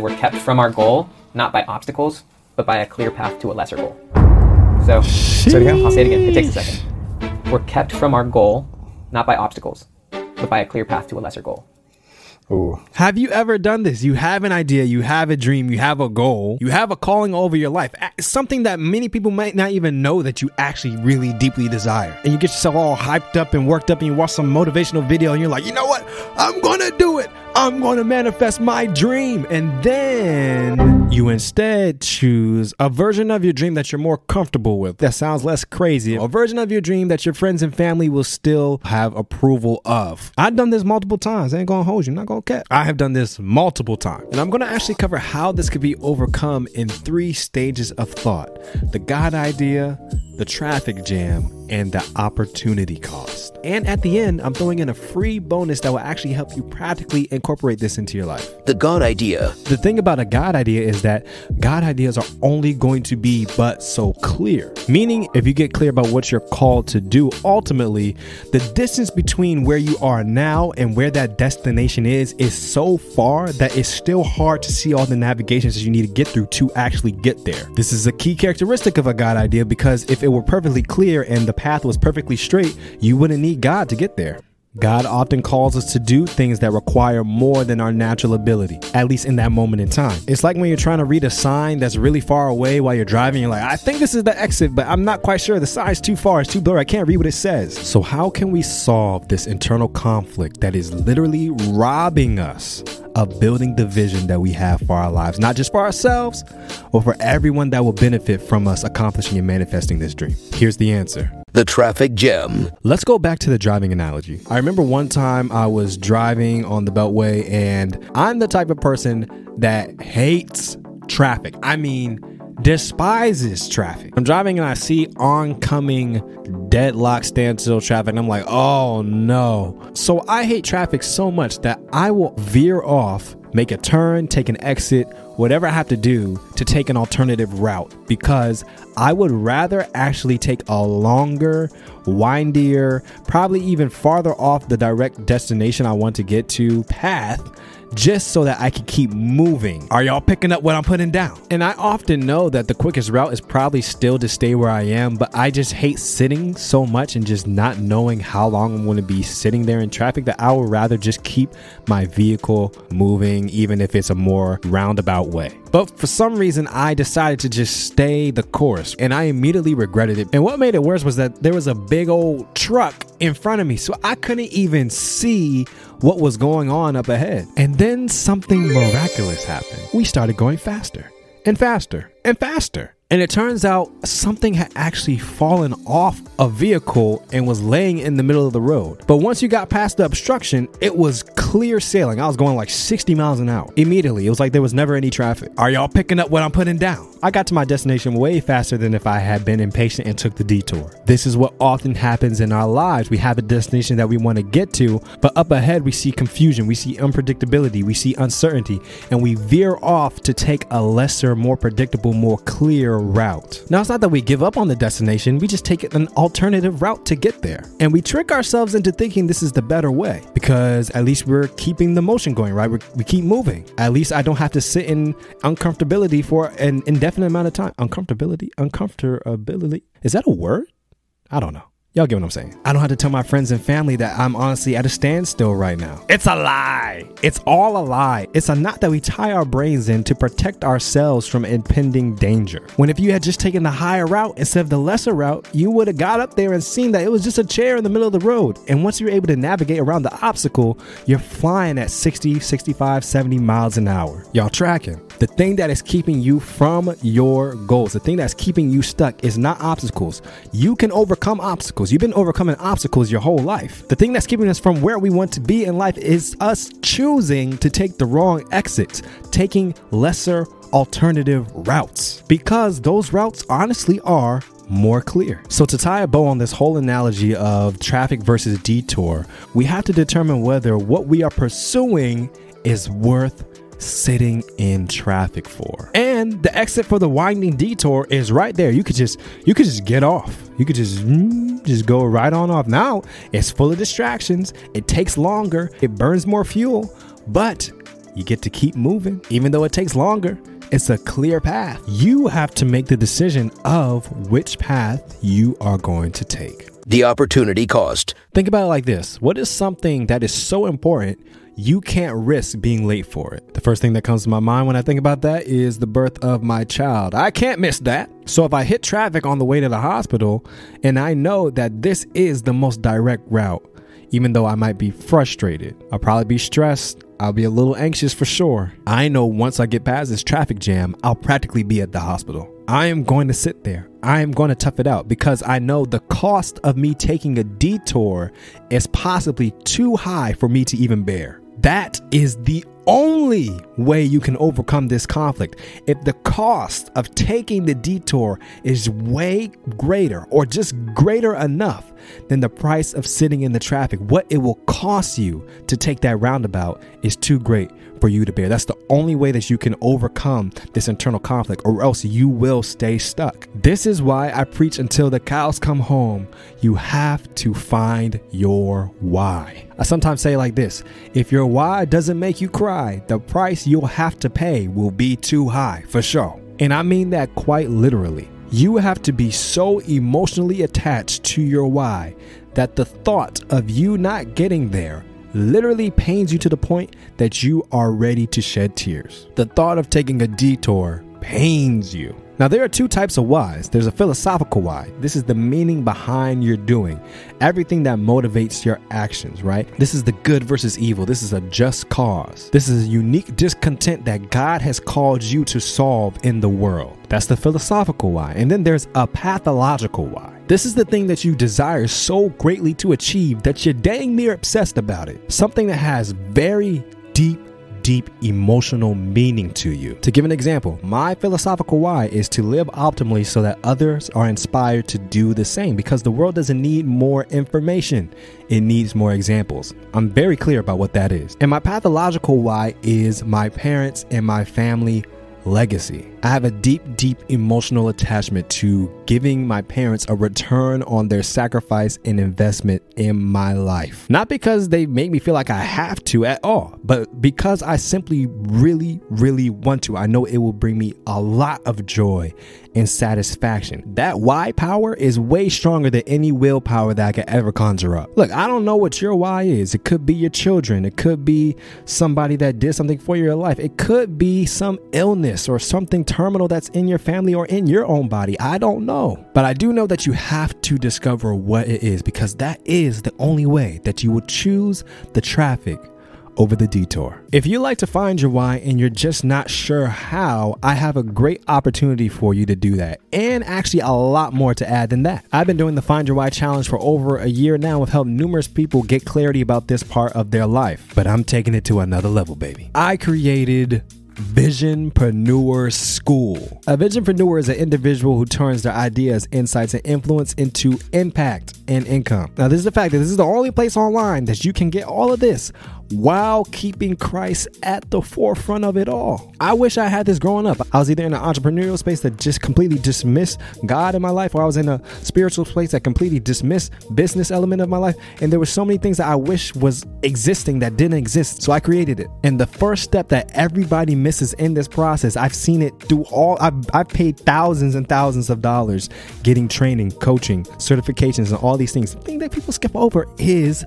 We're kept from our goal not by obstacles, but by a clear path to a lesser goal. So, Say it again. I'll say it again. It takes a second. We're kept from our goal not by obstacles, but by a clear path to a lesser goal. Ooh. Have you ever done this? You have an idea, you have a dream, you have a goal, you have a calling over your life, something that many people might not even know that you actually really deeply desire. And you get yourself all hyped up and worked up and you watch some motivational video and you're like, you know what? I'm gonna do it. I'm gonna manifest my dream. And then you instead choose a version of your dream that you're more comfortable with. That sounds less crazy. A version of your dream that your friends and family will still have approval of. I've done this multiple times. I ain't gonna hold you, not gonna catch. I have done this multiple times. And I'm gonna actually cover how this could be overcome in three stages of thought the God idea, the traffic jam, and the opportunity cost. And at the end, I'm throwing in a free bonus that will actually help you practically incorporate this into your life. The God idea. The thing about a God idea is that God ideas are only going to be but so clear. Meaning, if you get clear about what you're called to do, ultimately, the distance between where you are now and where that destination is is so far that it's still hard to see all the navigations that you need to get through to actually get there. This is a key characteristic of a God idea because if it were perfectly clear and the path was perfectly straight, you wouldn't need God to get there. God often calls us to do things that require more than our natural ability, at least in that moment in time. It's like when you're trying to read a sign that's really far away while you're driving, you're like, I think this is the exit, but I'm not quite sure. The sign's too far, it's too blurry, I can't read what it says. So, how can we solve this internal conflict that is literally robbing us of building the vision that we have for our lives, not just for ourselves, but for everyone that will benefit from us accomplishing and manifesting this dream? Here's the answer. The traffic jam. Let's go back to the driving analogy. I remember one time I was driving on the Beltway, and I'm the type of person that hates traffic. I mean, despises traffic. I'm driving and I see oncoming deadlock standstill traffic, and I'm like, oh no. So I hate traffic so much that I will veer off, make a turn, take an exit, whatever I have to do to take an alternative route because I would rather actually take a longer, windier, probably even farther off the direct destination I want to get to path just so that I can keep moving. Are y'all picking up what I'm putting down? And I often know that the quickest route is probably still to stay where I am, but I just hate sitting so much and just not knowing how long I'm going to be sitting there in traffic that I would rather just keep my vehicle moving, even if it's a more roundabout way. But for some reason, I decided to just stay the course and I immediately regretted it. And what made it worse was that there was a big old truck in front of me, so I couldn't even see what was going on up ahead. And then something miraculous happened. We started going faster and faster and faster. And it turns out something had actually fallen off a vehicle and was laying in the middle of the road. But once you got past the obstruction, it was clear sailing. I was going like 60 miles an hour. Immediately, it was like there was never any traffic. Are y'all picking up what I'm putting down? I got to my destination way faster than if I had been impatient and took the detour. This is what often happens in our lives. We have a destination that we want to get to, but up ahead we see confusion, we see unpredictability, we see uncertainty, and we veer off to take a lesser, more predictable, more clear route. Now, it's not that we give up on the destination, we just take an alternative route to get there. And we trick ourselves into thinking this is the better way because at least we're keeping the motion going, right? we we keep moving. At least I don't have to sit in uncomfortability for an indefinite amount of time. Uncomfortability? Uncomfortability? Is that a word? I don't know. Y'all get what I'm saying? I don't have to tell my friends and family that I'm honestly at a standstill right now. It's a lie. It's all a lie. It's a knot that we tie our brains in to protect ourselves from impending danger. When if you had just taken the higher route instead of the lesser route, you would have got up there and seen that it was just a chair in the middle of the road. And once you're able to navigate around the obstacle, you're flying at 60, 65, 70 miles an hour. Y'all tracking. The thing that is keeping you from your goals, the thing that's keeping you stuck is not obstacles. You can overcome obstacles. You've been overcoming obstacles your whole life. The thing that's keeping us from where we want to be in life is us choosing to take the wrong exits, taking lesser alternative routes, because those routes honestly are more clear. So, to tie a bow on this whole analogy of traffic versus detour, we have to determine whether what we are pursuing is worth sitting in traffic for. And the exit for the winding detour is right there. You could just you could just get off. You could just mm, just go right on off. Now, it's full of distractions. It takes longer. It burns more fuel, but you get to keep moving. Even though it takes longer, it's a clear path. You have to make the decision of which path you are going to take. The opportunity cost. Think about it like this What is something that is so important you can't risk being late for it? The first thing that comes to my mind when I think about that is the birth of my child. I can't miss that. So if I hit traffic on the way to the hospital and I know that this is the most direct route, even though I might be frustrated, I'll probably be stressed. I'll be a little anxious for sure. I know once I get past this traffic jam, I'll practically be at the hospital. I am going to sit there. I am going to tough it out because I know the cost of me taking a detour is possibly too high for me to even bear. That is the only way you can overcome this conflict. If the cost of taking the detour is way greater or just greater enough than the price of sitting in the traffic, what it will cost you to take that roundabout is too great for you to bear. That's the only way that you can overcome this internal conflict, or else you will stay stuck. This is why I preach until the cows come home. You have to find your why. I sometimes say like this if your why doesn't make you cry, the price you'll have to pay will be too high for sure. And I mean that quite literally. You have to be so emotionally attached to your why that the thought of you not getting there literally pains you to the point that you are ready to shed tears. The thought of taking a detour pains you. Now, there are two types of whys. There's a philosophical why. This is the meaning behind your doing, everything that motivates your actions, right? This is the good versus evil. This is a just cause. This is a unique discontent that God has called you to solve in the world. That's the philosophical why. And then there's a pathological why. This is the thing that you desire so greatly to achieve that you're dang near obsessed about it. Something that has very deep deep emotional meaning to you. To give an example, my philosophical why is to live optimally so that others are inspired to do the same because the world doesn't need more information, it needs more examples. I'm very clear about what that is. And my pathological why is my parents and my family legacy. I have a deep, deep emotional attachment to giving my parents a return on their sacrifice and investment in my life. Not because they make me feel like I have to at all, but because I simply really, really want to. I know it will bring me a lot of joy and satisfaction. That why power is way stronger than any willpower that I could ever conjure up. Look, I don't know what your why is. It could be your children, it could be somebody that did something for your life, it could be some illness or something terminal that's in your family or in your own body. I don't know. But I do know that you have to discover what it is because that is the only way that you will choose the traffic over the detour. If you like to find your why and you're just not sure how, I have a great opportunity for you to do that. And actually, a lot more to add than that. I've been doing the Find Your Why challenge for over a year now have helped numerous people get clarity about this part of their life. But I'm taking it to another level, baby. I created Visionpreneur School. A Visionpreneur is an individual who turns their ideas, insights, and influence into impact and income. Now, this is the fact that this is the only place online that you can get all of this while keeping Christ at the forefront of it all. I wish I had this growing up. I was either in an entrepreneurial space that just completely dismissed God in my life, or I was in a spiritual place that completely dismissed business element of my life. And there were so many things that I wish was existing that didn't exist. So I created it. And the first step that everybody misses in this process, I've seen it through all, I've, I've paid thousands and thousands of dollars getting training, coaching, certifications, and all these things. The thing that people skip over is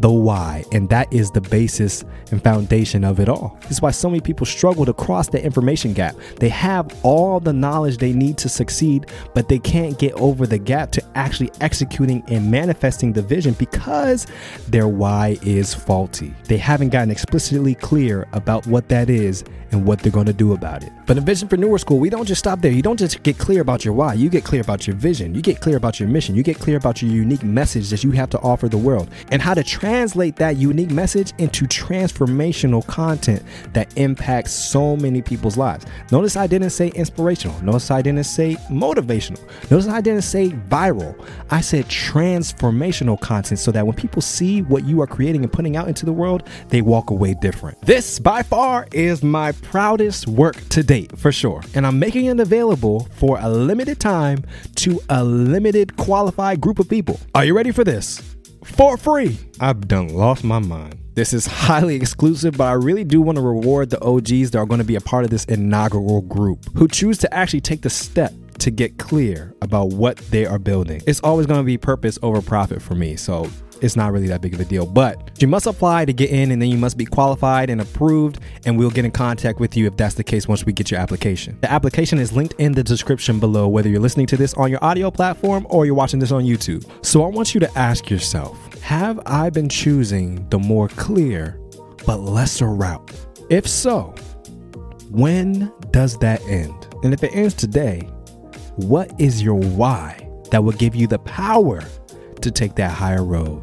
the why. And that is the basis and foundation of it all. This is why so many people struggle to cross the information gap. They have all the knowledge they need to succeed, but they can't get over the gap to actually executing and manifesting the vision because their why is faulty. They haven't gotten explicitly clear about what that is and what they're going to do about it. But in Visionpreneur School, we don't just stop there. You don't just get clear about your why, you get clear about your vision, you get clear about your mission, you get clear about your unique message that you have to offer the world, and how to translate that unique message into transformational content that impacts so many people's lives. Notice I didn't say inspirational, notice I didn't say motivational, notice I didn't say viral. I said transformational content so that when people see what you are creating and putting out into the world, they walk away different. This by far is my proudest work to date, for sure. And I'm making it available for a limited time to a limited qualified group of people. Are you ready for this? For free. I've done lost my mind. This is highly exclusive, but I really do want to reward the OGs that are going to be a part of this inaugural group who choose to actually take the step to get clear about what they are building. It's always going to be purpose over profit for me. So it's not really that big of a deal. But you must apply to get in, and then you must be qualified and approved, and we'll get in contact with you if that's the case once we get your application. The application is linked in the description below, whether you're listening to this on your audio platform or you're watching this on YouTube. So I want you to ask yourself Have I been choosing the more clear but lesser route? If so, when does that end? And if it ends today, what is your why that will give you the power to take that higher road